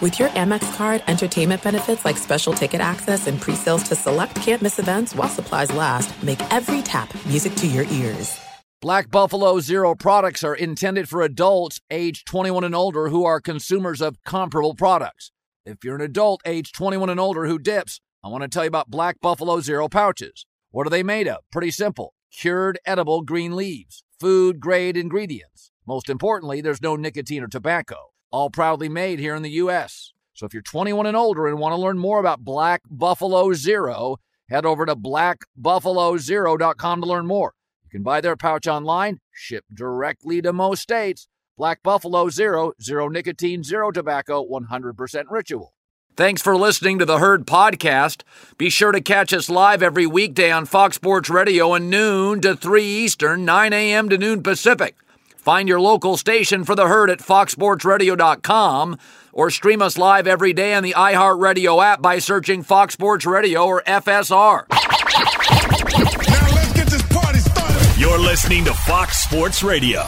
With your Amex card, entertainment benefits like special ticket access and pre-sales to select campus events while supplies last, make every tap music to your ears. Black Buffalo Zero products are intended for adults age 21 and older who are consumers of comparable products. If you're an adult age 21 and older who dips, I want to tell you about Black Buffalo Zero pouches. What are they made of? Pretty simple. Cured edible green leaves, food grade ingredients. Most importantly, there's no nicotine or tobacco all proudly made here in the U.S. So if you're 21 and older and want to learn more about Black Buffalo Zero, head over to blackbuffalozero.com to learn more. You can buy their pouch online, ship directly to most states. Black Buffalo Zero, zero nicotine, zero tobacco, 100% ritual. Thanks for listening to the Herd Podcast. Be sure to catch us live every weekday on Fox Sports Radio at noon to 3 Eastern, 9 a.m. to noon Pacific. Find your local station for the herd at foxsportsradio.com or stream us live every day on the iHeartRadio app by searching Fox Sports Radio or FSR. Now let's get this party started. You're listening to Fox Sports Radio.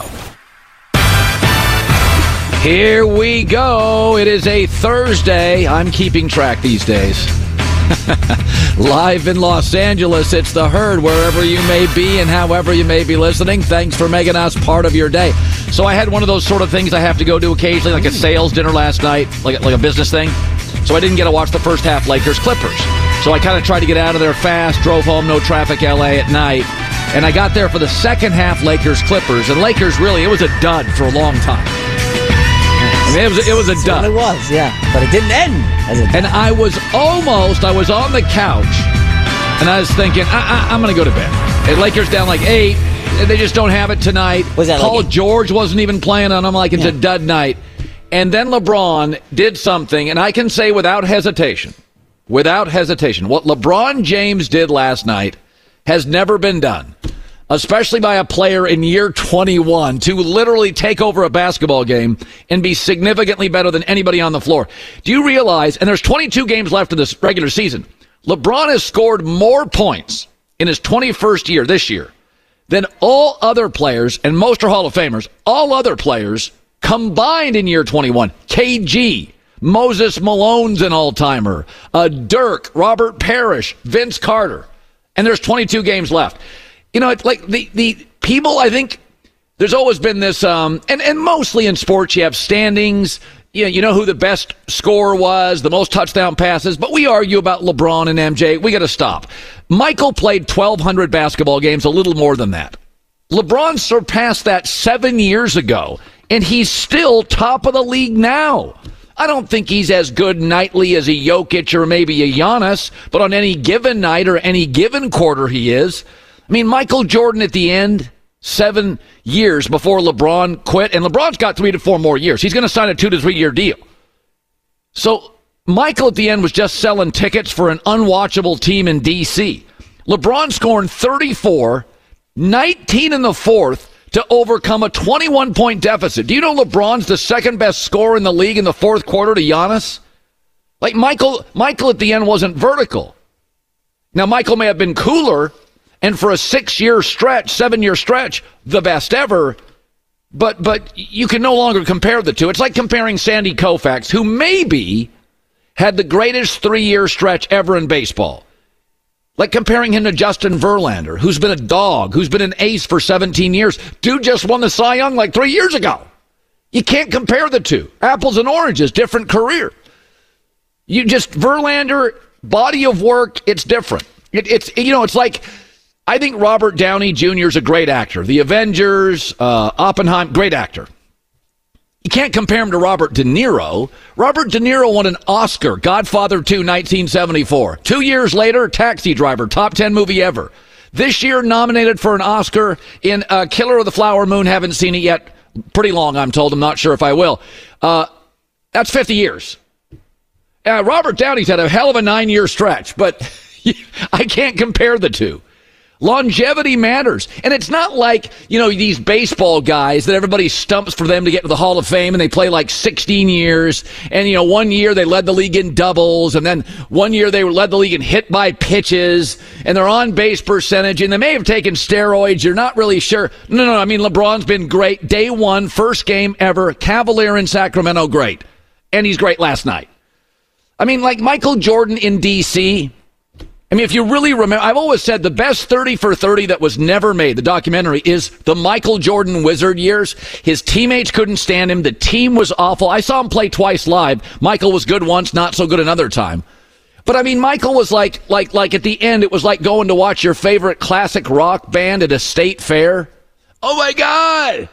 Here we go. It is a Thursday. I'm keeping track these days. Live in Los Angeles, it's the herd wherever you may be and however you may be listening. Thanks for making us part of your day. So I had one of those sort of things I have to go to occasionally, like a hmm. sales dinner last night, like like a business thing. So I didn't get to watch the first half Lakers Clippers. So I kind of tried to get out of there fast, drove home, no traffic, LA at night. And I got there for the second half Lakers Clippers, and Lakers really it was a dud for a long time. Mean, it was it was a dud. It was, yeah, but it didn't end as a. And I was almost, I was on the couch, and I was thinking, I, I, I'm going to go to bed. And Lakers down like eight. They just don't have it tonight. Was that Paul like George wasn't even playing on them like it's a dud night. And then LeBron did something, and I can say without hesitation, without hesitation, what LeBron James did last night has never been done, especially by a player in year 21 to literally take over a basketball game and be significantly better than anybody on the floor. Do you realize, and there's 22 games left in this regular season, LeBron has scored more points in his 21st year this year than all other players, and most are Hall of Famers, all other players combined in year 21. KG, Moses Malone's an all timer, uh, Dirk, Robert Parish, Vince Carter. And there's 22 games left. You know, it's like the, the people, I think, there's always been this, um, and, and mostly in sports, you have standings. You know, you know who the best scorer was, the most touchdown passes, but we argue about LeBron and MJ. We got to stop. Michael played 1,200 basketball games, a little more than that. LeBron surpassed that seven years ago, and he's still top of the league now. I don't think he's as good nightly as a Jokic or maybe a Giannis, but on any given night or any given quarter, he is. I mean, Michael Jordan at the end, seven years before LeBron quit, and LeBron's got three to four more years. He's going to sign a two to three year deal. So Michael at the end was just selling tickets for an unwatchable team in D.C. LeBron scoring 34, 19 in the fourth to overcome a 21 point deficit. Do you know LeBron's the second best scorer in the league in the fourth quarter to Giannis? Like Michael, Michael at the end wasn't vertical. Now Michael may have been cooler, and for a six year stretch, seven year stretch, the best ever. But but you can no longer compare the two. It's like comparing Sandy Koufax, who maybe had the greatest three year stretch ever in baseball. Like comparing him to Justin Verlander, who's been a dog, who's been an ace for 17 years. Dude just won the Cy Young like three years ago. You can't compare the two. Apples and oranges, different career. You just Verlander body of work, it's different. It, it's you know, it's like I think Robert Downey Jr. is a great actor. The Avengers, uh, Oppenheim, great actor. You can't compare him to Robert De Niro. Robert De Niro won an Oscar, Godfather 2, 1974. Two years later, Taxi Driver, top 10 movie ever. This year, nominated for an Oscar in uh, Killer of the Flower Moon. Haven't seen it yet. Pretty long, I'm told. I'm not sure if I will. Uh, that's 50 years. Uh, Robert Downey's had a hell of a nine year stretch, but I can't compare the two. Longevity matters. And it's not like, you know, these baseball guys that everybody stumps for them to get to the Hall of Fame and they play like 16 years. And, you know, one year they led the league in doubles and then one year they led the league in hit by pitches and their on base percentage and they may have taken steroids. You're not really sure. No, no, I mean, LeBron's been great. Day one, first game ever. Cavalier in Sacramento, great. And he's great last night. I mean, like Michael Jordan in D.C., I mean, if you really remember, I've always said the best 30 for 30 that was never made, the documentary, is the Michael Jordan Wizard years. His teammates couldn't stand him. The team was awful. I saw him play twice live. Michael was good once, not so good another time. But I mean, Michael was like, like, like at the end, it was like going to watch your favorite classic rock band at a state fair. Oh my God!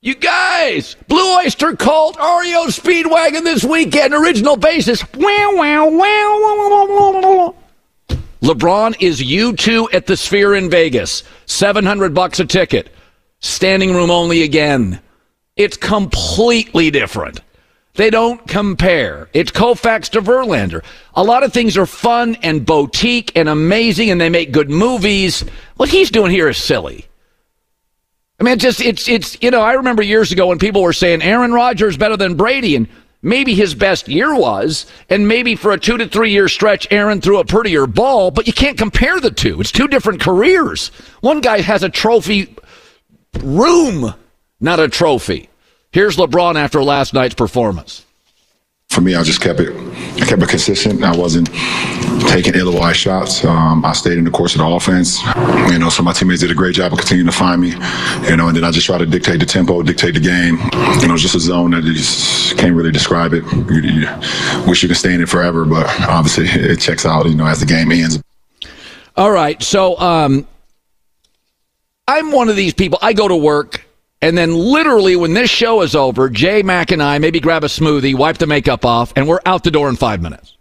You guys! Blue Oyster Cult, REO Speedwagon this weekend, original basis. Wow, wow, wow, wow, wow, wow. LeBron is U2 at the Sphere in Vegas. 700 bucks a ticket. Standing room only again. It's completely different. They don't compare. It's Koufax to Verlander. A lot of things are fun and boutique and amazing and they make good movies. What he's doing here is silly. I mean, just, it's, it's, you know, I remember years ago when people were saying Aaron Rodgers better than Brady and maybe his best year was, and maybe for a two to three year stretch, Aaron threw a prettier ball, but you can't compare the two. It's two different careers. One guy has a trophy room, not a trophy. Here's LeBron after last night's performance for me, I just kept it, I kept it consistent. I wasn't taking ill-advised shots. Um, I stayed in the course of the offense. You know, so my teammates did a great job of continuing to find me. You know, and then I just try to dictate the tempo, dictate the game. You know, just a zone that you just can't really describe it. You, you wish you could stay in it forever, but obviously it checks out. You know, as the game ends. All right, so um, I'm one of these people. I go to work and then, literally, when this show is over, Jay Mack and I maybe grab a smoothie, wipe the makeup off, and we're out the door in five minutes.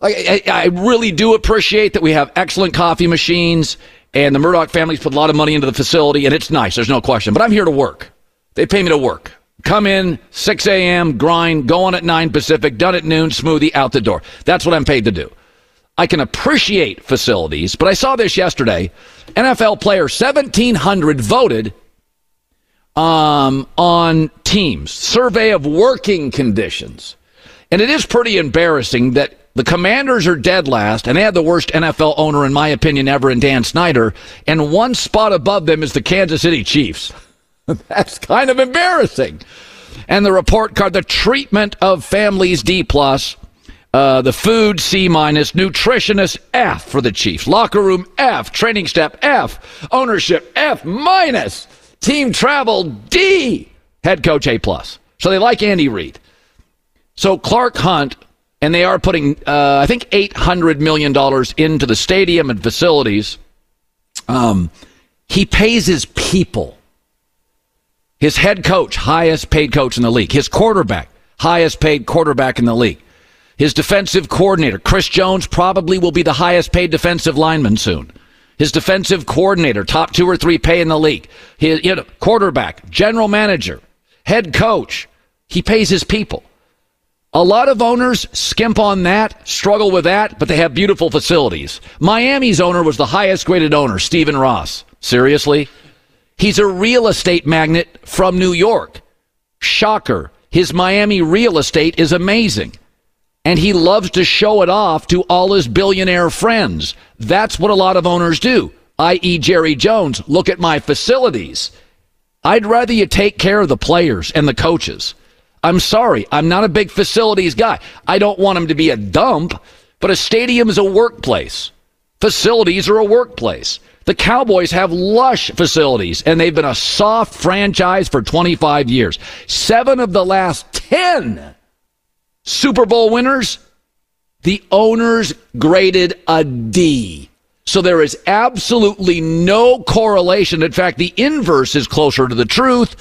I, I, I really do appreciate that we have excellent coffee machines, and the Murdoch family's put a lot of money into the facility, and it's nice. There's no question. But I'm here to work. They pay me to work. Come in, 6 a.m., grind, go on at 9 Pacific, done at noon, smoothie, out the door. That's what I'm paid to do. I can appreciate facilities, but I saw this yesterday. NFL player 1,700 voted um, on teams, survey of working conditions. And it is pretty embarrassing that the commanders are dead last, and they had the worst NFL owner, in my opinion, ever in Dan Snyder. And one spot above them is the Kansas City Chiefs. That's kind of embarrassing. And the report card, the treatment of families D plus, uh, the food C minus, nutritionist F for the Chiefs, locker room F, training staff F, ownership F minus. Team travel D. Head coach A plus. So they like Andy Reid. So Clark Hunt, and they are putting, uh, I think, eight hundred million dollars into the stadium and facilities. Um, he pays his people. His head coach, highest paid coach in the league. His quarterback, highest paid quarterback in the league. His defensive coordinator, Chris Jones, probably will be the highest paid defensive lineman soon his defensive coordinator, top two or three pay in the league, his you know, quarterback, general manager, head coach. He pays his people. A lot of owners skimp on that, struggle with that, but they have beautiful facilities. Miami's owner was the highest graded owner, Stephen Ross. Seriously? He's a real estate magnate from New York. Shocker. His Miami real estate is amazing and he loves to show it off to all his billionaire friends. That's what a lot of owners do, i.e., Jerry Jones. Look at my facilities. I'd rather you take care of the players and the coaches. I'm sorry, I'm not a big facilities guy. I don't want them to be a dump, but a stadium is a workplace. Facilities are a workplace. The Cowboys have lush facilities, and they've been a soft franchise for 25 years. Seven of the last 10 Super Bowl winners, the owners graded a D. So there is absolutely no correlation. In fact, the inverse is closer to the truth.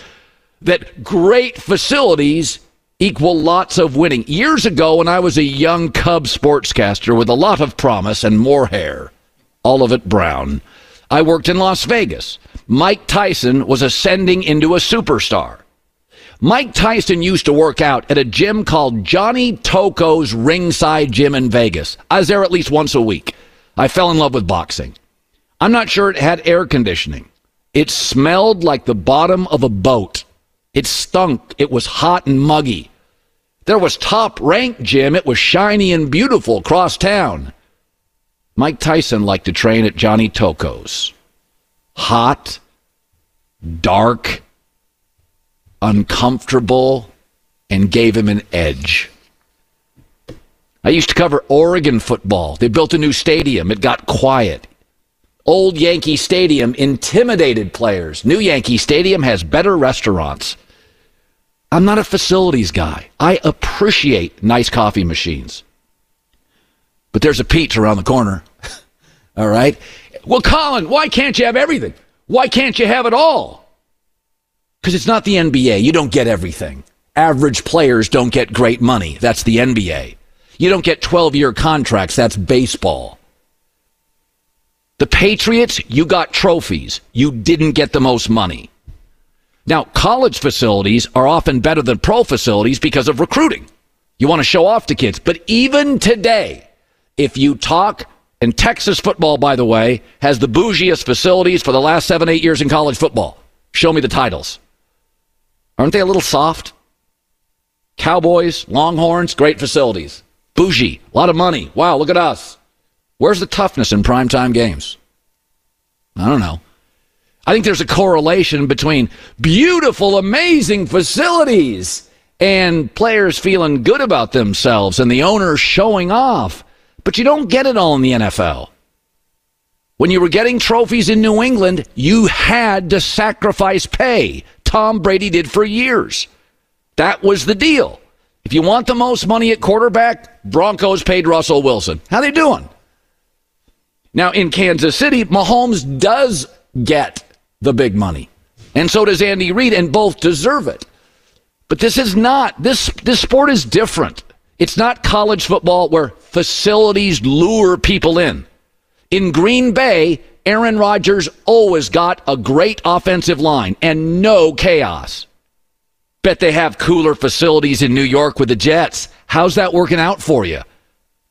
that great facilities equal lots of winning. Years ago, when I was a young Cub sportscaster with a lot of promise and more hair, all of it brown, I worked in Las Vegas. Mike Tyson was ascending into a superstar. Mike Tyson used to work out at a gym called Johnny Tocco's Ringside Gym in Vegas. I was there at least once a week. I fell in love with boxing. I'm not sure it had air conditioning. It smelled like the bottom of a boat. It stunk. It was hot and muggy. There was top rank gym. It was shiny and beautiful across town. Mike Tyson liked to train at Johnny Tocco's. Hot, dark, uncomfortable, and gave him an edge. I used to cover Oregon football. They built a new stadium. It got quiet. Old Yankee Stadium intimidated players. New Yankee Stadium has better restaurants. I'm not a facilities guy. I appreciate nice coffee machines. But there's a Pete's around the corner. all right? Well, Colin, why can't you have everything? Why can't you have it all? Because it's not the NBA. You don't get everything. Average players don't get great money. That's the NBA. You don't get 12 year contracts. That's baseball. The Patriots, you got trophies. You didn't get the most money. Now, college facilities are often better than pro facilities because of recruiting. You want to show off to kids. But even today, if you talk, and Texas football, by the way, has the bougiest facilities for the last seven, eight years in college football. Show me the titles. Aren't they a little soft? Cowboys, Longhorns, great facilities. Bougie, a lot of money. Wow, look at us. Where's the toughness in primetime games? I don't know. I think there's a correlation between beautiful, amazing facilities and players feeling good about themselves and the owners showing off. But you don't get it all in the NFL. When you were getting trophies in New England, you had to sacrifice pay. Tom Brady did for years. That was the deal. If you want the most money at quarterback, Broncos paid Russell Wilson. How they doing? Now in Kansas City, Mahomes does get the big money. And so does Andy Reid, and both deserve it. But this is not this this sport is different. It's not college football where facilities lure people in. In Green Bay, Aaron Rodgers always got a great offensive line and no chaos. Bet they have cooler facilities in New York with the Jets. How's that working out for you?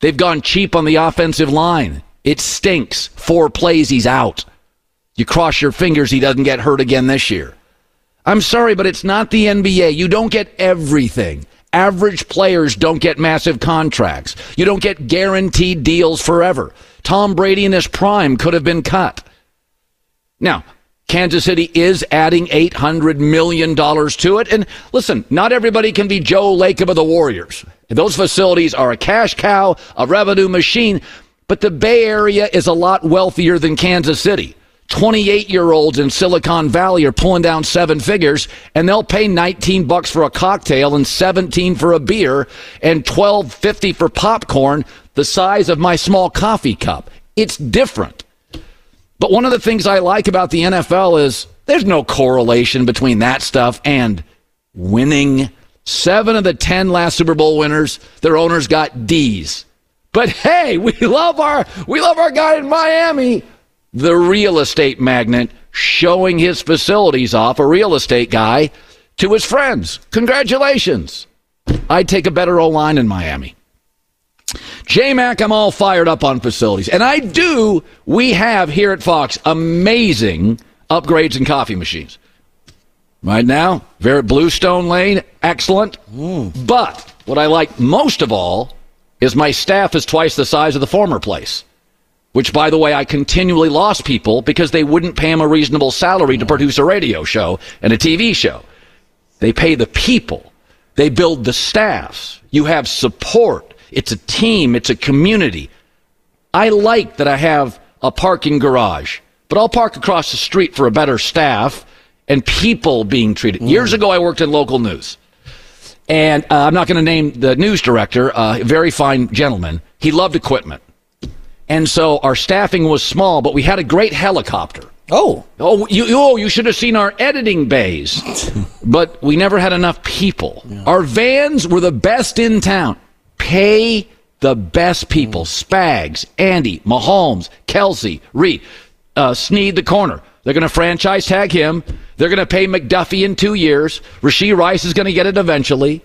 They've gone cheap on the offensive line. It stinks. Four plays, he's out. You cross your fingers he doesn't get hurt again this year. I'm sorry, but it's not the NBA. You don't get everything. Average players don't get massive contracts. You don't get guaranteed deals forever. Tom Brady in his prime could have been cut. Now, Kansas City is adding $800 million to it. And listen, not everybody can be Joe Lacob of the Warriors. Those facilities are a cash cow, a revenue machine, but the Bay Area is a lot wealthier than Kansas City. 28 year olds in Silicon Valley are pulling down seven figures and they'll pay 19 bucks for a cocktail and 17 for a beer and 12.50 for popcorn the size of my small coffee cup. It's different. But one of the things I like about the NFL is there's no correlation between that stuff and winning. Seven of the 10 last Super Bowl winners, their owners got D's. But hey, we love our we love our guy in Miami the real estate magnate showing his facilities off, a real estate guy, to his friends. Congratulations. I'd take a better O line in Miami. J Mac, I'm all fired up on facilities. And I do, we have here at Fox amazing upgrades and coffee machines. Right now, very Bluestone Lane, excellent. Mm. But what I like most of all is my staff is twice the size of the former place which, by the way, I continually lost people because they wouldn't pay him a reasonable salary to produce a radio show and a TV show. They pay the people. They build the staffs. You have support. It's a team. It's a community. I like that I have a parking garage, but I'll park across the street for a better staff and people being treated. Mm. Years ago, I worked in local news. And uh, I'm not going to name the news director, uh, a very fine gentleman. He loved equipment. And so our staffing was small, but we had a great helicopter. Oh, Oh, you, oh, you should have seen our editing bays. but we never had enough people. Our vans were the best in town. Pay the best people. Spags, Andy, Mahomes, Kelce, Reed, uh, Sneed the corner. They're going to franchise tag him. They're going to pay McDuffie in two years. Rashee Rice is going to get it eventually.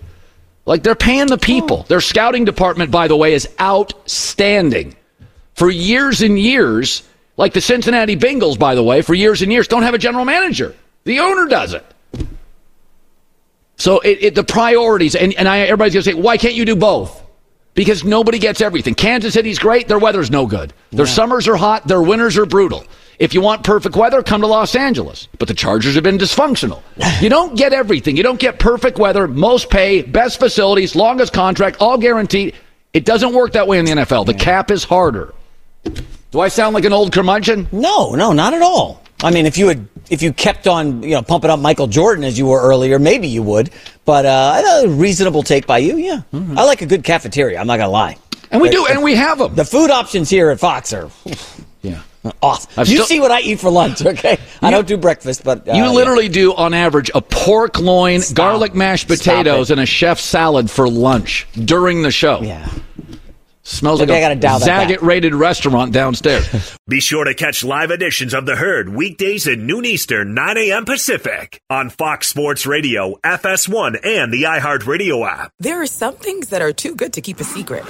Like they're paying the people. Their scouting department, by the way, is outstanding. For years and years, like the Cincinnati Bengals, by the way, for years and years, don't have a general manager. The owner does it. So it, it, the priorities, and, and I, everybody's going to say, why can't you do both? Because nobody gets everything. Kansas City's great, their weather's no good. Their summers are hot, their winters are brutal. If you want perfect weather, come to Los Angeles. But the Chargers have been dysfunctional. You don't get everything. You don't get perfect weather, most pay, best facilities, longest contract, all guaranteed. It doesn't work that way in the NFL. The cap is harder. Do I sound like an old curmudgeon? no, no, not at all. I mean, if you had, if you kept on, you know, pumping up Michael Jordan as you were earlier, maybe you would. But uh, a reasonable take by you, yeah. I like a good cafeteria. I'm not gonna lie. And we do, and we have them. The food options here at Fox are Yeah. off. I've you still- see what I eat for lunch, okay? I don't do breakfast, but uh, You yeah. literally do, on average, a pork loin, Stop. garlic mashed potatoes, and a chef salad for lunch during the show. yeah. Smells Maybe like I gotta a that. Zagat rated restaurant downstairs. Be sure to catch live editions of The Herd weekdays at noon Eastern, 9 a.m. Pacific on Fox Sports Radio, FS1, and the iHeartRadio app. There are some things that are too good to keep a secret.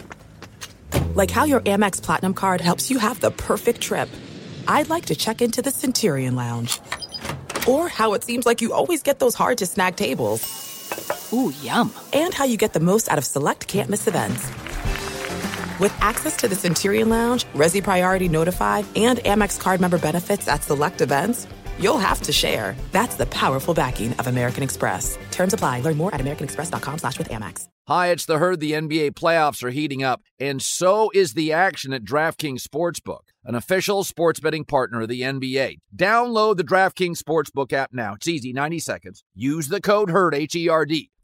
Like how your Amex Platinum card helps you have the perfect trip. I'd like to check into the Centurion Lounge. Or how it seems like you always get those hard to snag tables. Ooh, yum. And how you get the most out of select can't miss events. With access to the Centurion Lounge, Resy Priority Notified, and Amex card member benefits at select events, you'll have to share. That's the powerful backing of American Express. Terms apply. Learn more at americanexpress.com slash with Amex. Hi, it's the herd. The NBA playoffs are heating up, and so is the action at DraftKings Sportsbook, an official sports betting partner of the NBA. Download the DraftKings Sportsbook app now. It's easy, 90 seconds. Use the code HERD, H E R D.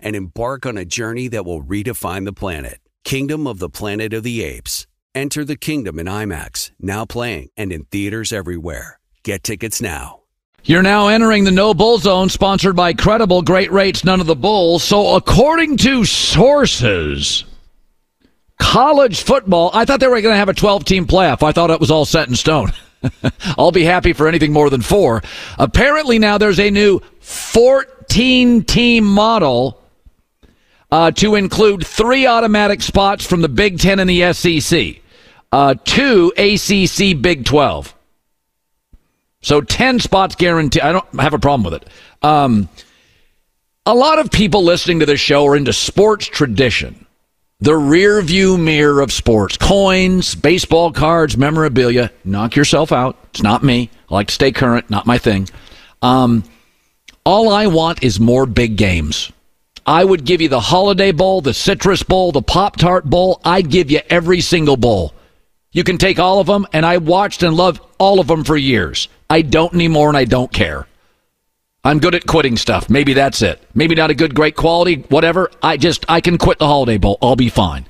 and embark on a journey that will redefine the planet. Kingdom of the Planet of the Apes. Enter the kingdom in IMAX, now playing and in theaters everywhere. Get tickets now. You're now entering the No Bull Zone, sponsored by Credible. Great rates, none of the bulls. So, according to sources, college football, I thought they were going to have a 12 team playoff. I thought it was all set in stone. I'll be happy for anything more than four. Apparently, now there's a new 14 team model uh, to include three automatic spots from the Big Ten and the SEC, uh, two ACC Big 12. So 10 spots guaranteed. I don't have a problem with it. Um, a lot of people listening to this show are into sports tradition, the rear view mirror of sports, coins, baseball cards, memorabilia. Knock yourself out. It's not me. I like to stay current, not my thing. Um, all I want is more big games. I would give you the Holiday Bowl, the Citrus Bowl, the Pop Tart Bowl. I'd give you every single bowl. You can take all of them, and I watched and loved all of them for years. I don't anymore, and I don't care. I'm good at quitting stuff. Maybe that's it. Maybe not a good, great quality, whatever. I just, I can quit the Holiday Bowl. I'll be fine.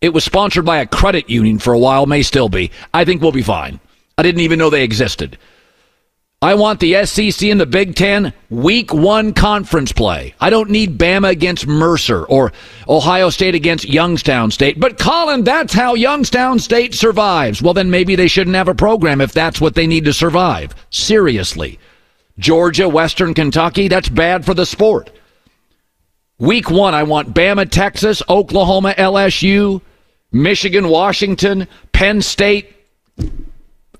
It was sponsored by a credit union for a while, may still be. I think we'll be fine. I didn't even know they existed. I want the SEC and the Big Ten week one conference play. I don't need Bama against Mercer or Ohio State against Youngstown State. But Colin, that's how Youngstown State survives. Well, then maybe they shouldn't have a program if that's what they need to survive. Seriously. Georgia, Western Kentucky, that's bad for the sport. Week one, I want Bama, Texas, Oklahoma, LSU, Michigan, Washington, Penn State,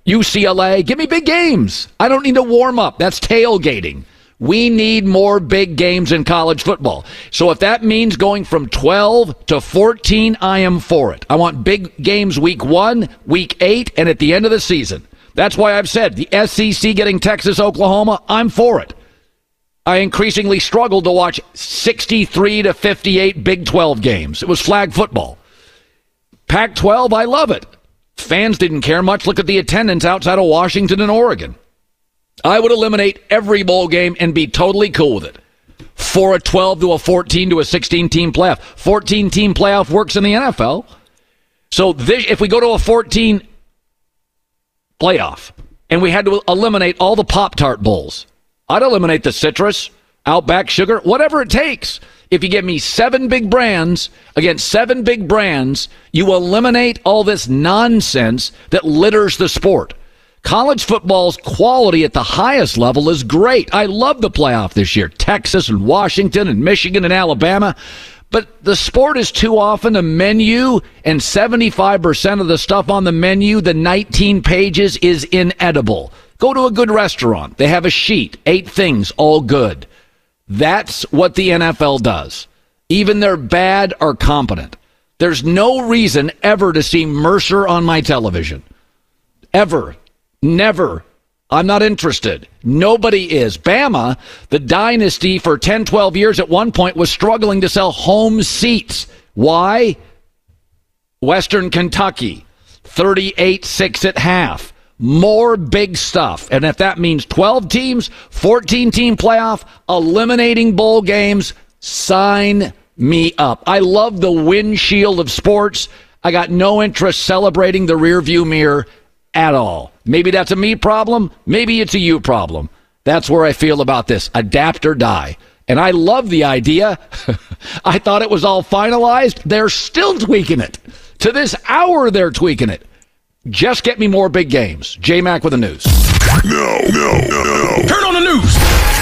UCLA. Give me big games. I don't need to warm up. That's tailgating. We need more big games in college football. So if that means going from 12 to 14, I am for it. I want big games week one, week eight, and at the end of the season. That's why I've said the SEC getting Texas, Oklahoma, I'm for it. I increasingly struggled to watch 63 to 58 Big 12 games. It was flag football. Pac 12, I love it. Fans didn't care much. Look at the attendance outside of Washington and Oregon. I would eliminate every bowl game and be totally cool with it. For a 12 to a 14 to a 16 team playoff. 14 team playoff works in the NFL. So this, if we go to a 14 playoff and we had to eliminate all the Pop Tart bowls, I'd eliminate the citrus, Outback sugar, whatever it takes. If you give me seven big brands against seven big brands, you eliminate all this nonsense that litters the sport. College football's quality at the highest level is great. I love the playoff this year. Texas and Washington and Michigan and Alabama. But the sport is too often a menu, and 75% of the stuff on the menu, the 19 pages, is inedible. Go to a good restaurant. They have a sheet, eight things, all good. That's what the NFL does. Even their bad are competent. There's no reason ever to see Mercer on my television. Ever. Never. I'm not interested. Nobody is. Bama, the dynasty for 10, 12 years at one point, was struggling to sell home seats. Why? Western Kentucky, 38 6 at half more big stuff. And if that means 12 teams, 14 team playoff, eliminating bowl games, sign me up. I love the windshield of sports. I got no interest celebrating the rearview mirror at all. Maybe that's a me problem. Maybe it's a you problem. That's where I feel about this. Adapt or die. And I love the idea. I thought it was all finalized. They're still tweaking it. To this hour, they're tweaking it. Just get me more big games. J Mac with the news. No, no, no. Turn on the news.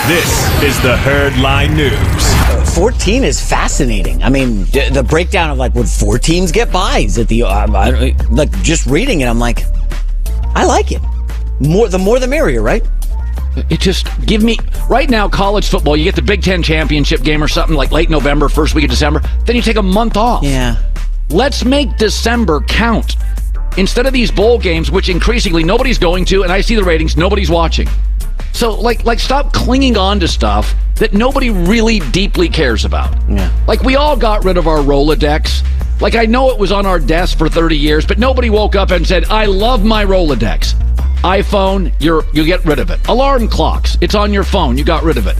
This is the Herd Line News. 14 is fascinating. I mean, d- the breakdown of like would four teams get buys at the uh, I, like just reading it, I'm like, I like it. More the more the merrier, right? It just give me right now college football. You get the Big Ten championship game or something like late November, first week of December. Then you take a month off. Yeah. Let's make December count instead of these bowl games, which increasingly nobody's going to, and I see the ratings, nobody's watching. So, like, like, stop clinging on to stuff that nobody really deeply cares about. Yeah. Like, we all got rid of our Rolodex. Like, I know it was on our desk for 30 years, but nobody woke up and said, I love my Rolodex. iPhone, you're, you get rid of it. Alarm clocks, it's on your phone, you got rid of it.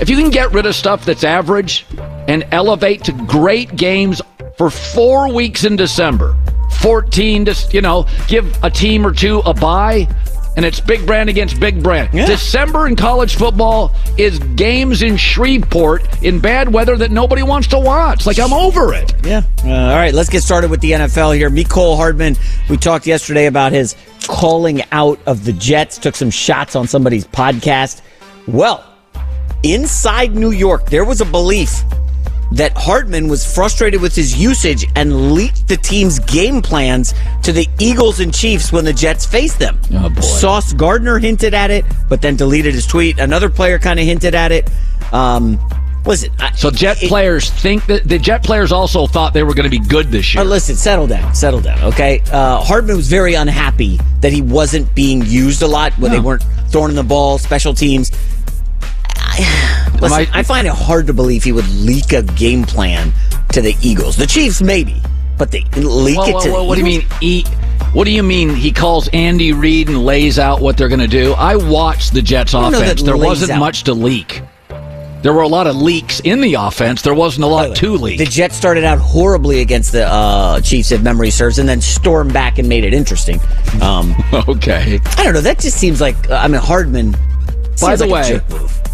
If you can get rid of stuff that's average and elevate to great games for four weeks in December, 14 to, you know, give a team or two a bye, and it's big brand against big brand. Yeah. December in college football is games in Shreveport in bad weather that nobody wants to watch. Like, I'm over it. Yeah. Uh, all right, let's get started with the NFL here. Mecole Hardman, we talked yesterday about his calling out of the Jets, took some shots on somebody's podcast. Well, inside New York, there was a belief that Hardman was frustrated with his usage and leaked the team's game plans to the Eagles and Chiefs when the Jets faced them. Oh, boy. Sauce Gardner hinted at it, but then deleted his tweet. Another player kind of hinted at it. Um, was it? I- So Jet it- players think that the Jet players also thought they were going to be good this year. Uh, listen, settle down, settle down, okay? Uh, Hardman was very unhappy that he wasn't being used a lot when they weren't throwing the ball, special teams. I, listen, I- I find it hard to believe he would leak a game plan to the Eagles. The Chiefs, maybe, but they leak it to the what do you Eagles? mean? What do you mean? He calls Andy Reid and lays out what they're going to do. I watched the Jets offense. There wasn't out. much to leak. There were a lot of leaks in the offense. There wasn't a lot to leak. The Jets started out horribly against the uh, Chiefs, if memory serves, and then stormed back and made it interesting. Um, okay. I don't know. That just seems like uh, I mean Hardman. By the like way, jerk move. when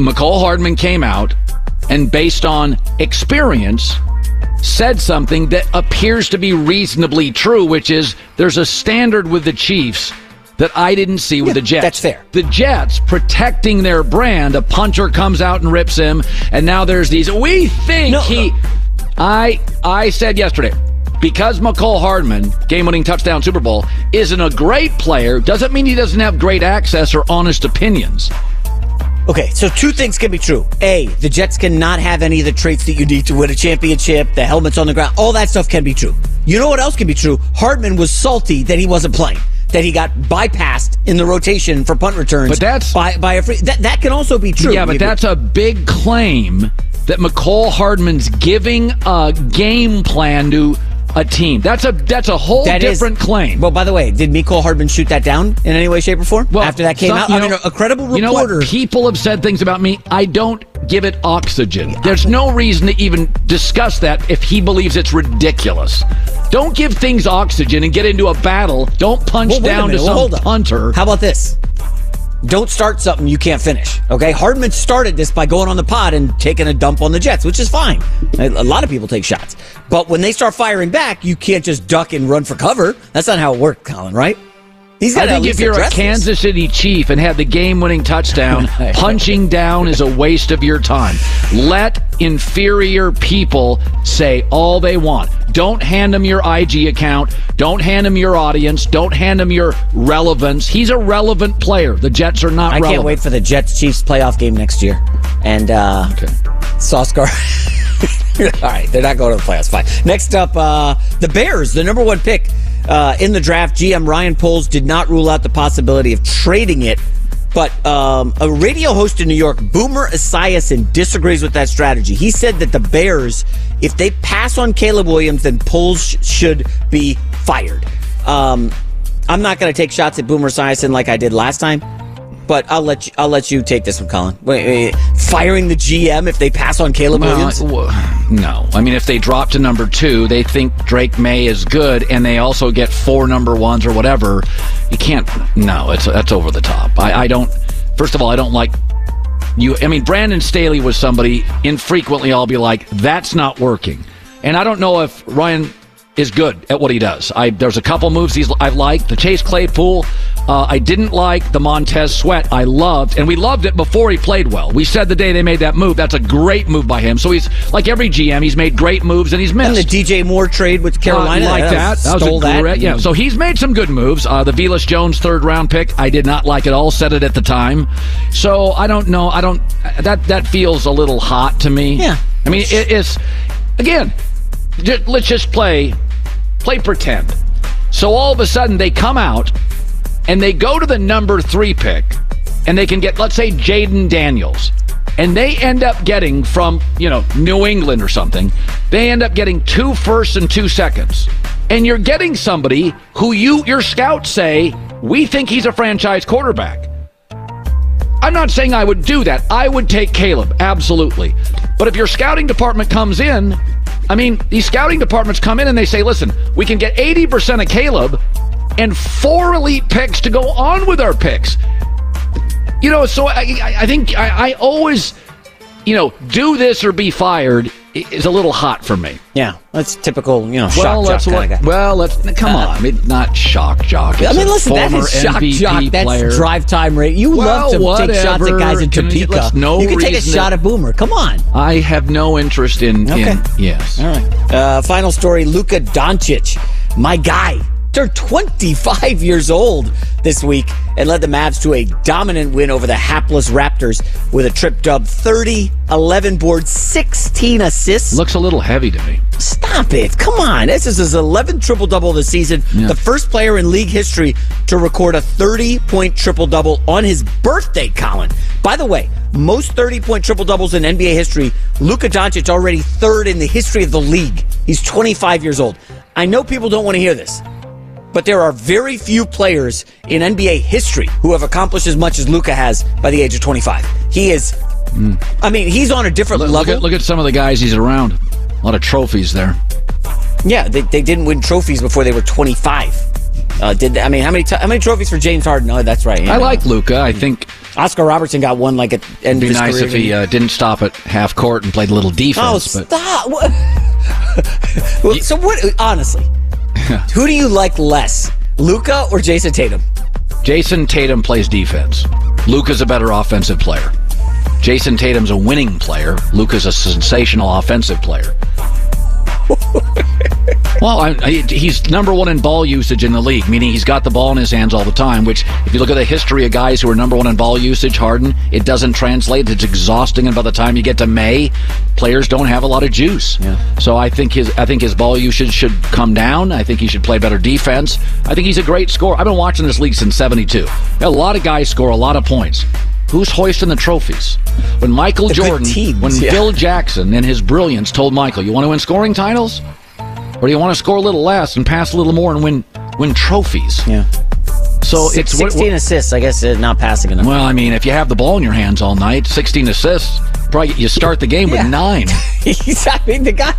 Mecole Hardman came out and based on experience said something that appears to be reasonably true, which is there's a standard with the Chiefs that I didn't see with Yeah, the Jets. that's fair. The Jets protecting their brand, a punter comes out and rips him, and now there's these we think No, he no. I I said yesterday because Mecole Hardman, game winning touchdown Super Bowl, isn't a great player, doesn't mean he doesn't have great access or honest opinions. Okay, so two things can be true. A, the Jets cannot have any of the traits that you need to win a championship, the helmets on the ground, all that stuff can be true. You know what else can be true? Hardman was salty that he wasn't playing. That he got bypassed in the rotation for punt returns. But that's- by by a free that that can also be true. Yeah, but that's a big claim that Mecole Hardman's giving a game plan to a team. That's a that's a whole That is- different claim. Well, by the way, did Mecole Hardman shoot that down in any way, shape, or form? Well, after that came some- out, I mean, know- a credible reporter. You know what? People have said things about me. I don't give it oxygen. There's no reason to even discuss that if he believes it's ridiculous. Don't give things oxygen and get into a battle. Don't punch Well, down minute. to Well, some hold up. punter. How about this? Don't start something you can't finish. Okay, Hardman started this by going on the pod and taking a dump on the Jets, which is fine. A lot of people take shots, but when they start firing back, you can't just duck and run for cover. That's not how it works, Colin. Right? He's got I think if you're a Kansas City Chief and have the game-winning touchdown, punching down is a waste of your time. Let inferior people say all they want. Don't hand them your IG account. Don't hand them your audience. Don't hand them your relevance. He's a relevant player. The Jets are not I relevant. can't wait for the Jets Chiefs playoff game next year. And uh Okay. Sauce Gar. All right, they're not going to the playoffs. Fine. Next up, uh the Bears, the number one pick uh, in the draft. GM Ryan Poles did not rule out the possibility of trading it, but um, a radio host in New York, Boomer Esiason, disagrees with that strategy. He said that the Bears, if they pass on Caleb Williams, then Poles sh- should be fired. Um, I'm not going to take shots at Boomer Esiason like I did last time. But I'll let you. I'll let you take this one, Colin. Wait, wait, firing the GM if they pass on Caleb Well, Williams. no. I mean, if they drop to number two, they think Drake Maye is good, and they also get four number ones or whatever. You can't. No, it's that's over the top. I, I don't. First of all, I don't like you. I mean, Brandon Staley was somebody. Infrequently, I'll be like, that's not working, and I don't know if Ryan is good at what he does. I there's a couple moves he's I've liked. The Chase Claypool, uh, I didn't like. The Montez Sweat, I loved, and we loved it before he played well. We said the day they made that move, that's a great move by him. So he's like every GM, he's made great moves and he's missed. and the DJ Moore trade with Carolina, Uh, like that. That was stole a that. great, yeah. So he's made some good moves. Uh, the Velus Jones third round pick, I did not like at all. Said it at the time. So I don't know. I don't. That that feels a little hot to me. Yeah. I mean, it, it's again. Let's just play, play pretend. So all of a sudden they come out and they go to the number three pick, and they can get, let's say, Jayden Daniels. And they end up getting from, you know, New England or something, they end up getting two firsts and two seconds. And you're getting somebody who you, your scouts say, we think he's a franchise quarterback. I'm not saying I would do that. I would take Caleb, absolutely. But if your scouting department comes in, I mean, these scouting departments come in and they say, listen, we can get 80% of Caleb and four elite picks to go on with our picks. You know, so I, I, think I, I always, you know, do this or be fired is a little hot for me. Yeah, that's typical. You know, well, shock jock kind of well, let's come Uh, on, I mean, not shock jock. It's I mean, listen, that is shock MVP jock. That's player. drive time rate. You Well, love to take shots at guys in whatever. Can you- Topeka. let's- no you can take a shot at Boomer. Come on. I have no interest in. Okay. in yes. All right. Uh, final story: Luka Doncic, my guy, turned 25 years old this week and led the Mavs to a dominant win over the hapless Raptors with a trip dub 30, 11 boards, 16 assists. Looks a little heavy to me. Stop it. Come on. This is his 11th triple double of the season. Yeah. The first player in league history to record a 30 point triple double on his birthday, Colin. By the way, most 30 point triple doubles in NBA history, Luka Doncic already third in the history of the league. He's 25 years old. I know people don't want to hear this, but there are very few players in NBA history who have accomplished as much as Luka has by the age of 25. He is, I mean, he's on a different Look, look level. at look at some of the guys he's around. A lot of trophies there. Yeah, they, they didn't win trophies before they were 25. Uh, did they, I mean how many t- how many trophies for James Harden? Oh, that's right. I like Luka. I think Oscar Robertson got one like at end It'd be nice if he uh, didn't stop at half court and played a little Oh, defense. but stop! So what? Honestly, who do you like less, Luka or Jayson Tatum? Jayson Tatum plays defense. Luka's a better offensive player. Jayson Tatum's a winning player. Luka's a sensational offensive player. well, I, I, he's number one in ball usage in the league, meaning he's got the ball in his hands all the time. Which, if you look at the history of guys who are number one in ball usage, Harden, it doesn't translate. It's exhausting, and by the time you get to May, players don't have a lot of juice. Yeah. So I think his I think his ball usage should come down. I think he should play better defense. I think he's a great scorer. I've been watching this league since '72. A lot of guys score a lot of points. Who's hoisting the trophies? When Michael Jordan, teams, when yeah. Phil Jackson and his brilliance told Michael, "You want to win scoring titles, or do you want to score a little less and pass a little more and win win trophies?" Yeah. So Six- it's what- 16 assists. I guess not passing enough. well, I mean, if you have the ball in your hands all night, 16 assists, probably you start the game Yeah. with nine. He's, I mean, the guy.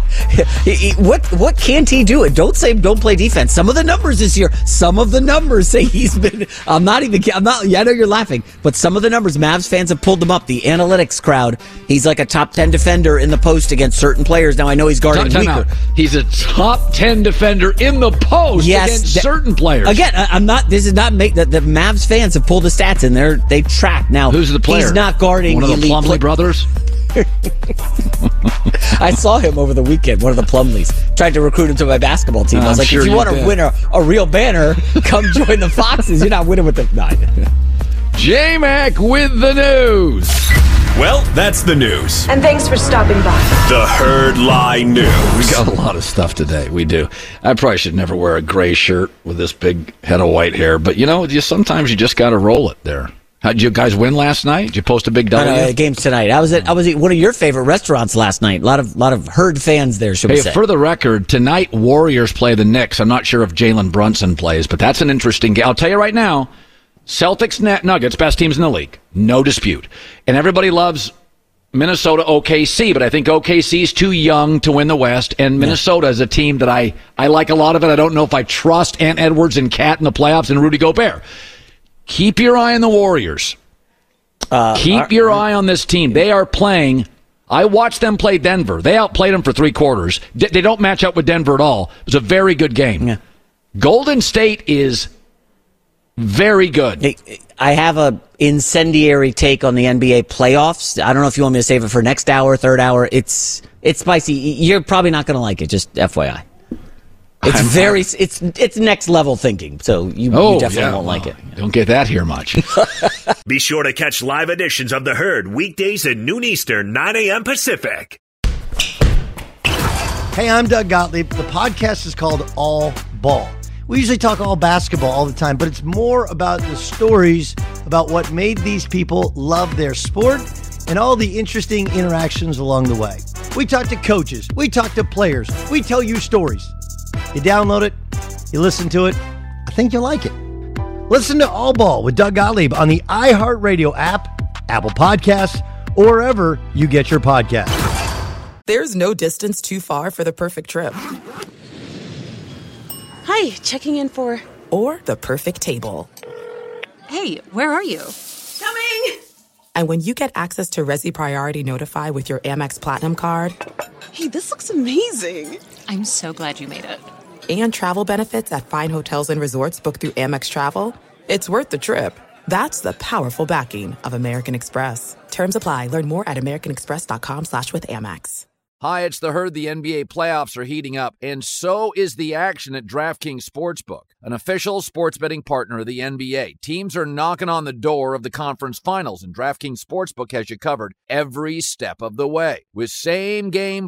he- he- what what can't he do? It don't say don't play defense. Some of the numbers this year, some of the numbers say he's been. I'm not even. I'm not. Yeah, I know you're laughing, but some of the numbers, Mavs fans have pulled them up. The analytics crowd. He's like a top ten defender in the post against certain players. Now I know he's guarding weaker. He's a top 10 defender in the post Yes, against that- certain players. Again, I, I'm not. This is not make the, the Mavs fans have pulled the stats in there. They track now. Who's the player? He's not guarding One of the Plumlee brothers? I saw him over the weekend. One of the Plumlees tried to recruit him to my basketball team. I was I'm like, sure if you, you want to win a, a real banner, come join the Foxes. You're not winning with the nine. J-Mac with the news. Well, that's the news. And thanks for stopping by. The Herd Lie News. We got a lot of stuff today. We do. I probably should never wear a gray shirt with this big head of white hair, but you know, just sometimes you just got to roll it there. How did you guys win last night? Did you post a big No, W? uh, games tonight. I was at I was at one of your favorite restaurants last night. A lot of lot of herd fans there. Should we Hey, say? for the record, tonight Warriors play the Knicks. I'm not sure if Jalen Brunson plays, but that's an interesting game. I'll tell you right now, Celtics net Nuggets, best teams in the league, no dispute. And everybody loves Minnesota OKC, but I think OKC is too young to win the West, and Minnesota is a team that I, I like a lot of it. I don't know if I trust Ant Edwards and KAT in the playoffs and Rudy Gobert. Keep your eye on the Warriors. Uh, Keep your eye on this team. They are playing. I watched them play Denver. They outplayed them for three quarters. D- They don't match up with Denver at all. It was a very good game. Yeah. Golden State is very good. I have a incendiary take on the NBA playoffs. I don't know if you want me to save it for next hour, third hour. It's it's spicy. You're probably not going to like it. Just FYI. It's I'm- very it's it's next level thinking. So you, Oh, you definitely yeah, won't like it. Don't get that here much. Be sure to catch live editions of The Herd weekdays at noon Eastern, 9 a.m. Pacific. Hey, I'm Doug Gottlieb. The podcast is called All Ball. We usually talk all basketball all the time, but it's more about the stories about what made these people love their sport and all the interesting interactions along the way. We talk to coaches, we talk to players, we tell you stories. You download it, you listen to it. I think you'll like it. Listen to All Ball with Doug Gottlieb on the iHeartRadio app, Apple Podcasts, or wherever you get your podcasts. There's no distance too far for the perfect trip. Hi, checking in for. Or the perfect table. Hey, where are you? Coming! And when you get access to Resy Priority Notify with your Amex Platinum card Hey, this looks amazing. I'm so glad you made it. and travel benefits at fine hotels and resorts booked through Amex Travel, it's worth the trip. That's the powerful backing of American Express. Terms apply. Learn more at americanexpress.com slash with Amex. Hi, it's the herd. The NBA playoffs are heating up, and so is the action at DraftKings Sportsbook, an official sports betting partner of the NBA. Teams are knocking on the door of the conference finals, and DraftKings Sportsbook has you covered every step of the way with same game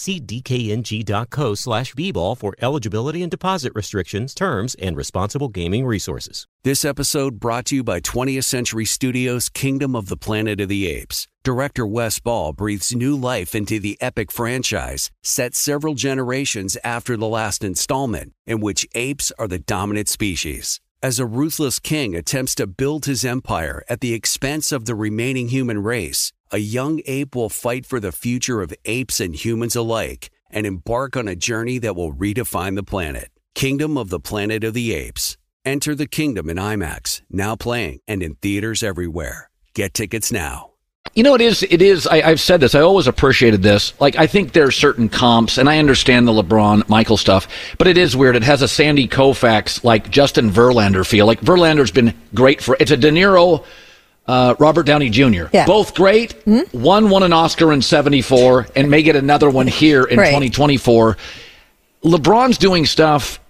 See dkng.co slash bball for eligibility and deposit restrictions, terms, and responsible gaming resources. This episode brought to you by 20th Century Studios' Kingdom of the Planet of the Apes. Director Wes Ball breathes new life into the epic franchise, set several generations after the last installment, in which apes are the dominant species. As a ruthless king attempts to build his empire at the expense of the remaining human race, a young ape will fight for the future of apes and humans alike and embark on a journey that will redefine the planet. Kingdom of the Planet of the Apes. Enter the kingdom in IMAX, now playing and in theaters everywhere. Get tickets now. You know, it is. It is. I, I've said this. I always appreciated this. Like, I think there are certain comps, and I understand the LeBron, Michael stuff, but it is weird. It has a Sandy Koufax, like Justin Verlander feel. Like Verlander's been great for. It's a De Niro, uh, Robert Downey Jr. Yeah. Both great. One won an Oscar in '74, and may get another one here in Right. 2024. LeBron's doing stuff.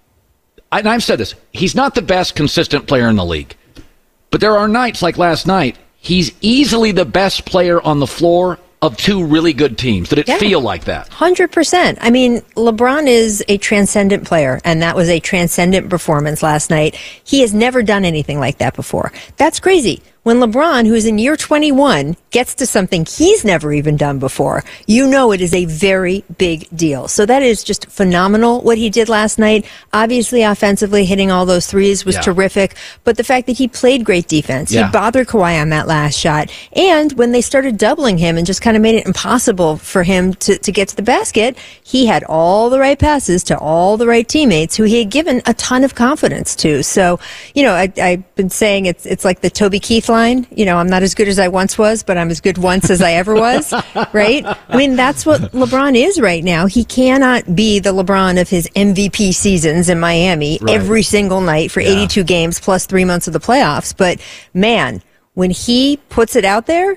And I've said this. He's not the best consistent player in the league. But there are nights like last night, he's easily the best player on the floor of two really good teams. Did it Yeah. feel like that? Hundred percent. I mean, LeBron is a transcendent player, and that was a transcendent performance last night. He has never done anything like that before. That's crazy. When LeBron, who's in year 21, gets to something he's never even done before, you know it is a very big deal. So that is just phenomenal what he did last night. Obviously, offensively, hitting all those threes was Yeah. terrific, but the fact that he played great defense, Yeah. he bothered Kawhi on that last shot, and when they started doubling him and just kind of made it impossible for him to, to get to the basket, he had all the right passes to all the right teammates who he had given a ton of confidence to. So, you know, I, I've been saying it's it's like the Toby Keith line. You know, I'm not as good as I once was, but I'm as good once as I ever was. right? I mean, that's what LeBron is right now. He cannot be the LeBron of his MVP seasons in Miami Right. every single night for Yeah. 82 games plus three months of the playoffs. But man, when he puts it out there,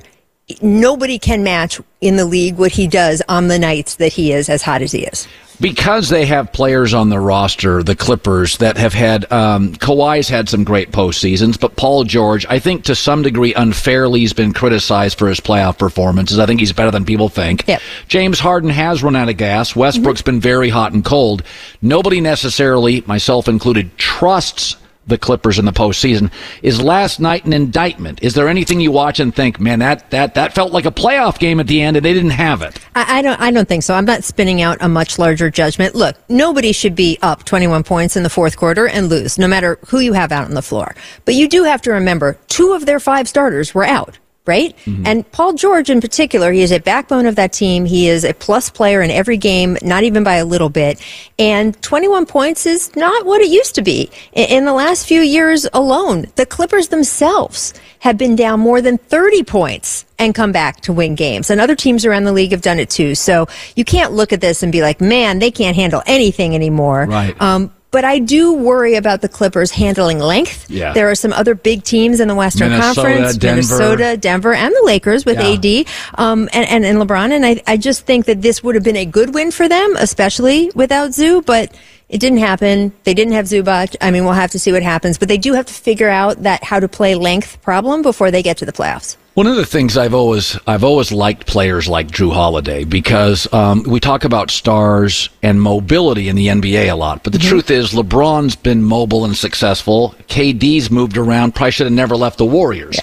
nobody can match in the league what he does on the nights that he is as hot as he is. Because they have players on the roster, the Clippers, that have had, um, Kawhi's had some great postseasons, but Paul George, I think to some degree unfairly has been criticized for his playoff performances. I think he's better than people think. James Harden has run out of gas. Westbrook's been very hot and cold. Nobody necessarily, myself included, trusts the Clippers in the postseason. Is last night an indictment? Is there anything you watch and think, man, that, that, that felt like a playoff game at the end and they didn't have it? I, I don't. I don't think so. I'm not spinning out a much larger judgment. Look, nobody should be up 21 points in the fourth quarter and lose, no matter who you have out on the floor. But you do have to remember, two of their five starters were out. Right? And Paul George in particular, he is a backbone of that team. He is a plus player in every game, not even by a little bit. And 21 points is not what it used to be. In the last few years alone, the Clippers themselves have been down more than 30 points and come back to win games. And other teams around the league have done it too. So you can't look at this and be like, man, they can't handle anything anymore. Right. Um, but I do worry about the Clippers handling length. Yeah. There are some other big teams in the Western Minnesota, Conference, Denver. Minnesota, Denver, and the Lakers with Yeah. AD um, and, and, and LeBron. And I, I just think that this would have been a good win for them, especially without Zoo. But it didn't happen. They didn't have Zubac. I mean, we'll have to see what happens. But they do have to figure out that how to play length problem before they get to the playoffs. One of the things I've always I've always liked players like Jrue Holiday because um, we talk about stars and mobility in the NBA a lot, but the truth is LeBron's been mobile and successful. KD's moved around. Probably should have never left the Warriors.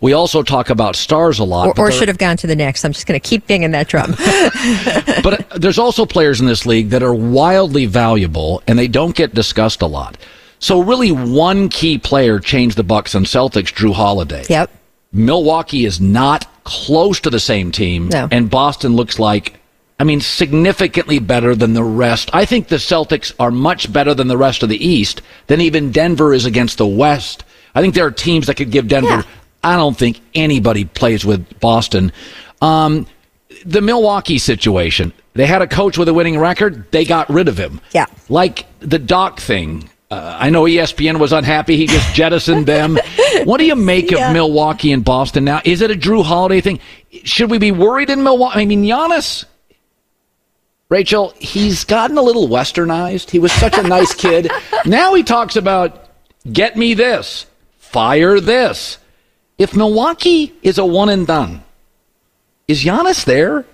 We also talk about stars a lot, Or, but or should have gone to the Knicks. I'm just going to keep banging that drum. but there's also players in this league that are wildly valuable and they don't get discussed a lot. So really, one key player changed the Bucks and Celtics. Jrue Holiday. Yep. Milwaukee is not close to the same team, No. and Boston looks like I mean, significantly better than the rest. I think the Celtics are much better than the rest of the East than even Denver is against the West. I think there are teams that could give Denver. Yeah. I don't think anybody plays with Boston. Um, the Milwaukee situation. They had a coach with a winning record. They got rid of him. Yeah. Like the Doc thing. Uh, I know ESPN was unhappy. He just jettisoned them. What do you make Yeah. of Milwaukee and Boston now? Is it a Jrue Holiday thing? Should we be worried in Milwaukee? I mean, Giannis, Rachel, he's gotten a little westernized. He was such a nice kid. Now he talks about get me this, fire this. If Milwaukee is a one and done, is Giannis there?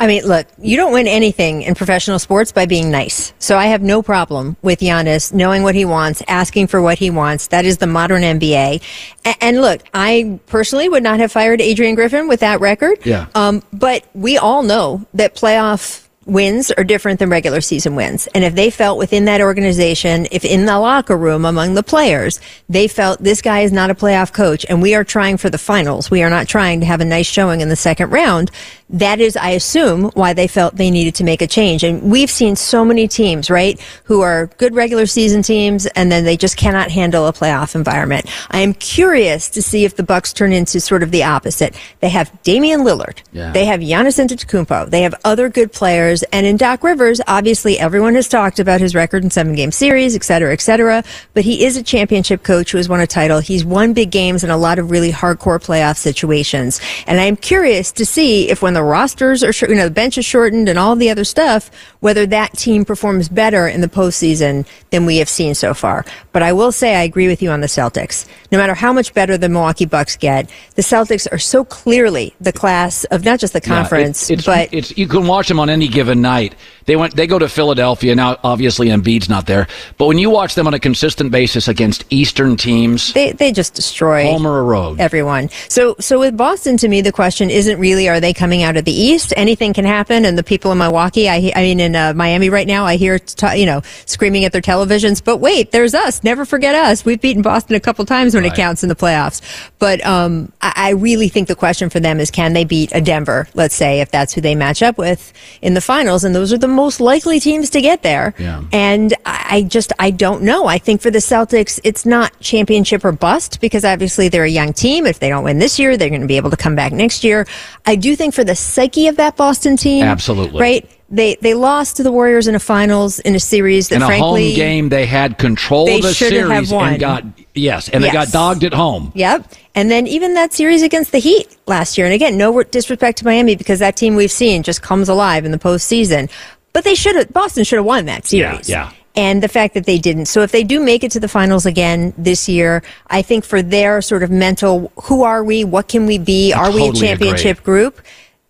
I mean, look, you don't win anything in professional sports by being nice. So I have no problem with Giannis knowing what he wants, asking for what he wants. That is the modern NBA. A- And look, I personally would not have fired Adrian Griffin with that record. Yeah. Um, but we all know that playoff wins are different than regular season wins. And if they felt within that organization, if in the locker room among the players, they felt this guy is not a playoff coach and we are trying for the finals, we are not trying to have a nice showing in the second round, that is, I assume, why they felt they needed to make a change. And we've seen so many teams, right, who are good regular season teams and then they just cannot handle a playoff environment. I am curious to see if the Bucks turn into sort of the opposite. They have Damian Lillard. Yeah. They have Giannis Antetokounmpo. They have other good players. And in Doc Rivers, obviously everyone has talked about his record in seven game series, et cetera, et cetera. But he is a championship coach who has won a title. He's won big games in a lot of really hardcore playoff situations. And I'm curious to see if when the rosters are, you know, the bench is shortened and all the other stuff, whether that team performs better in the postseason than we have seen so far. But I will say I agree with you on the Celtics. No matter how much better the Milwaukee Bucks get, the Celtics are so clearly the class of not just the Yeah, conference, it's, it's, but it's you can watch them on any given night. They went they go to Philadelphia now. Obviously, Embiid's not there, but when you watch them on a consistent basis against Eastern teams, they they just destroy Homer Road. everyone. So so with Boston, to me, the question isn't really are they coming out of the East? Anything can happen, and the people in Milwaukee, I, I mean in uh, Miami right now, I hear t- you know screaming at their televisions. But wait, there's us. Never forget us. We've beaten Boston a couple times when it counts in the playoffs. But um, I, I really think the question for them is can they beat a Denver? Let's say if that's who they match up with in the finals, and those are the most likely teams to get there. Yeah. And I just, I don't know. I think for the Celtics, it's not championship or bust because obviously they're a young team. If they don't win this year, they're going to be able to come back next year. I do think for the psyche of that Boston team. Absolutely. Right? They, they lost to the Warriors in a finals in a series that in a frankly. home game, they had control they of the series and got yes, and they got dogged at home. Yep. And then even that series against the Heat last year. And again, no disrespect to Miami because that team we've seen just comes alive in the postseason. But they should have, Boston should have won that series. yeah. yeah. And the fact that they didn't. So if they do make it to the finals again this year, I think for their sort of mental, who are we? What can we be? I Are we a totally championship group?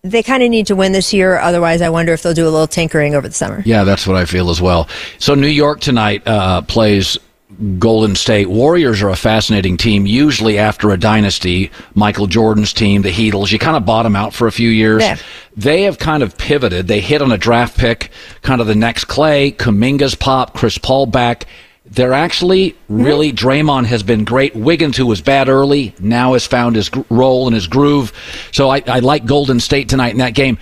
They kind of need to win this year. Otherwise, I wonder if they'll do a little tinkering over the summer. Yeah, that's what I feel as well. So New York tonight uh, plays Golden State. Warriors are a fascinating team. Usually after a dynasty, Michael Jordan's team, the Heatles, you kind of bottom out for a few years. Yeah. They have kind of pivoted. They hit on a draft pick, kind of the next Clay, Kuminga's pop, Chris Paul back. They're actually mm-hmm. really Draymond has been great. Wiggins, who was bad early, now has found his role and his groove. So I, I like Golden State tonight in that game.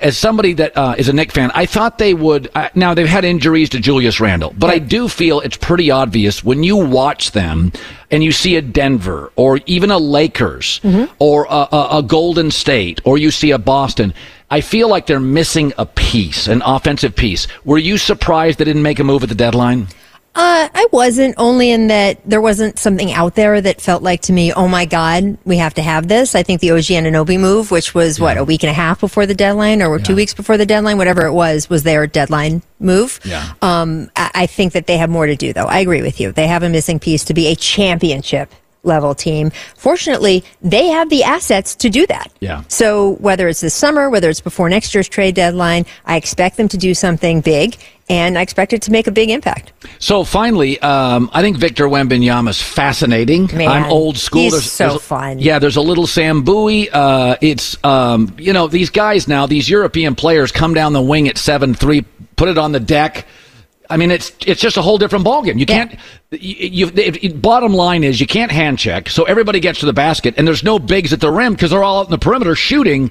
As somebody that uh, is a Knick fan, I thought they would. Uh, now they've had injuries to Julius Randle, but I do feel it's pretty obvious when you watch them and you see a Denver or even a Lakers or a, a, a Golden State or you see a Boston. I feel like they're missing a piece, an offensive piece. Were you surprised they didn't make a move at the deadline? Uh, I wasn't only in that there wasn't something out there that felt like to me, oh my God, we have to have this. I think the OG Anunoby move, which was what, a week and a half before the deadline or two weeks before the deadline, whatever it was, was their deadline move. Yeah. Um, I, I think that they have more to do though. I agree with you. They have a missing piece to be a championship level team. Fortunately, they have the assets to do that. Yeah. So whether it's this summer, whether it's before next year's trade deadline, I expect them to do something big and I expect it to make a big impact. So finally, um, I think Victor Wembanyama is fascinating. Man, I'm old school. he's so a- fun. Yeah, there's a little Sam Bowie. Uh, it's um, you know these guys now. These European players come down the wing at seven three, put it on the deck. I mean, it's it's just a whole different ballgame. You can't. You, you, bottom line is you can't hand check, so everybody gets to the basket, and there's no bigs at the rim because they're all out in the perimeter shooting.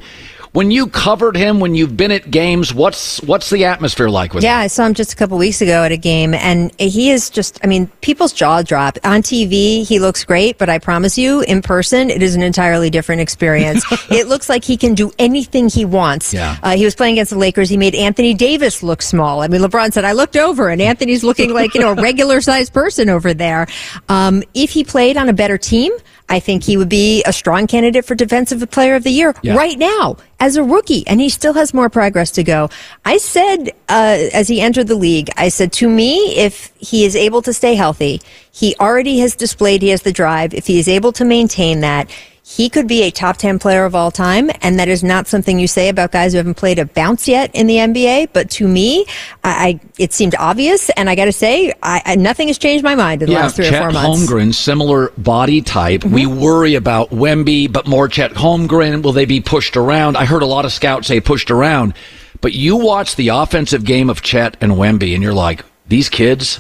When you covered him, when you've been at games, what's what's the atmosphere like with Yeah, him? Yeah, I saw him just a couple weeks ago at a game, and he is just, I mean, people's jaw drop. On TV, he looks great, but I promise you, in person, it is an entirely different experience. it looks like he can do anything he wants. Yeah. Uh, he was playing against the Lakers. He made Anthony Davis look small. I mean, LeBron said, I looked over, and Anthony's looking like, you know, a regular sized person over there. Um, if he played on a better team, I think he would be a strong candidate for Defensive Player of the Year Yeah. right now as a rookie, and he still has more progress to go. I said uh, as he entered the league, I said to me, if he is able to stay healthy, he already has displayed he has the drive. If he is able to maintain that, he could be a top 10 player of all time. And that is not something you say about guys who haven't played a bounce yet in the NBA. But to me, I, I it seemed obvious. And I got to say, I, I, nothing has changed my mind in the Yeah, last three Chet or four months. Mm-hmm. Holmgren, similar body type. We worry about Wemby, but more Chet Holmgren. Will they be pushed around? I heard a lot of scouts say pushed around, but you watch the offensive game of Chet and Wemby, and you're like, these kids.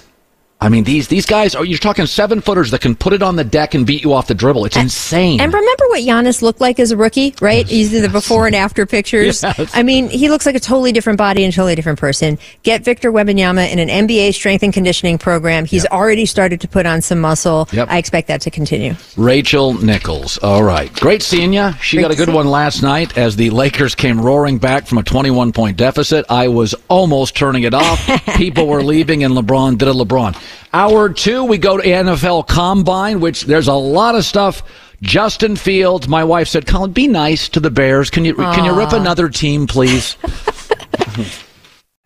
I mean, these these guys are. You're talking seven footers that can put it on the deck and beat you off the dribble. It's insane. And remember what Giannis looked like as a rookie, right? These are the before and after pictures. Yes. I mean, he looks like a totally different body and totally different person. Get Victor Wembanyama in an NBA strength and conditioning program. He's already started to put on some muscle. Yep. I expect that to continue. Rachel Nichols. All right. Great seeing you. She Great got a good one last night as the Lakers came roaring back from a 21 point deficit. I was almost turning it off. People were leaving, and LeBron did a LeBron. Hour two, we go to NFL Combine, which there's a lot of stuff. Justin Fields, my wife said, Colin, be nice to the Bears. Can you can you rip another team, please?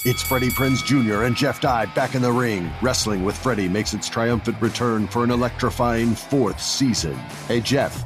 It's Freddie Prinze Jr. and Jeff Dye back in the ring. Wrestling with Freddie makes its triumphant return for an electrifying fourth season. Hey, Jeff,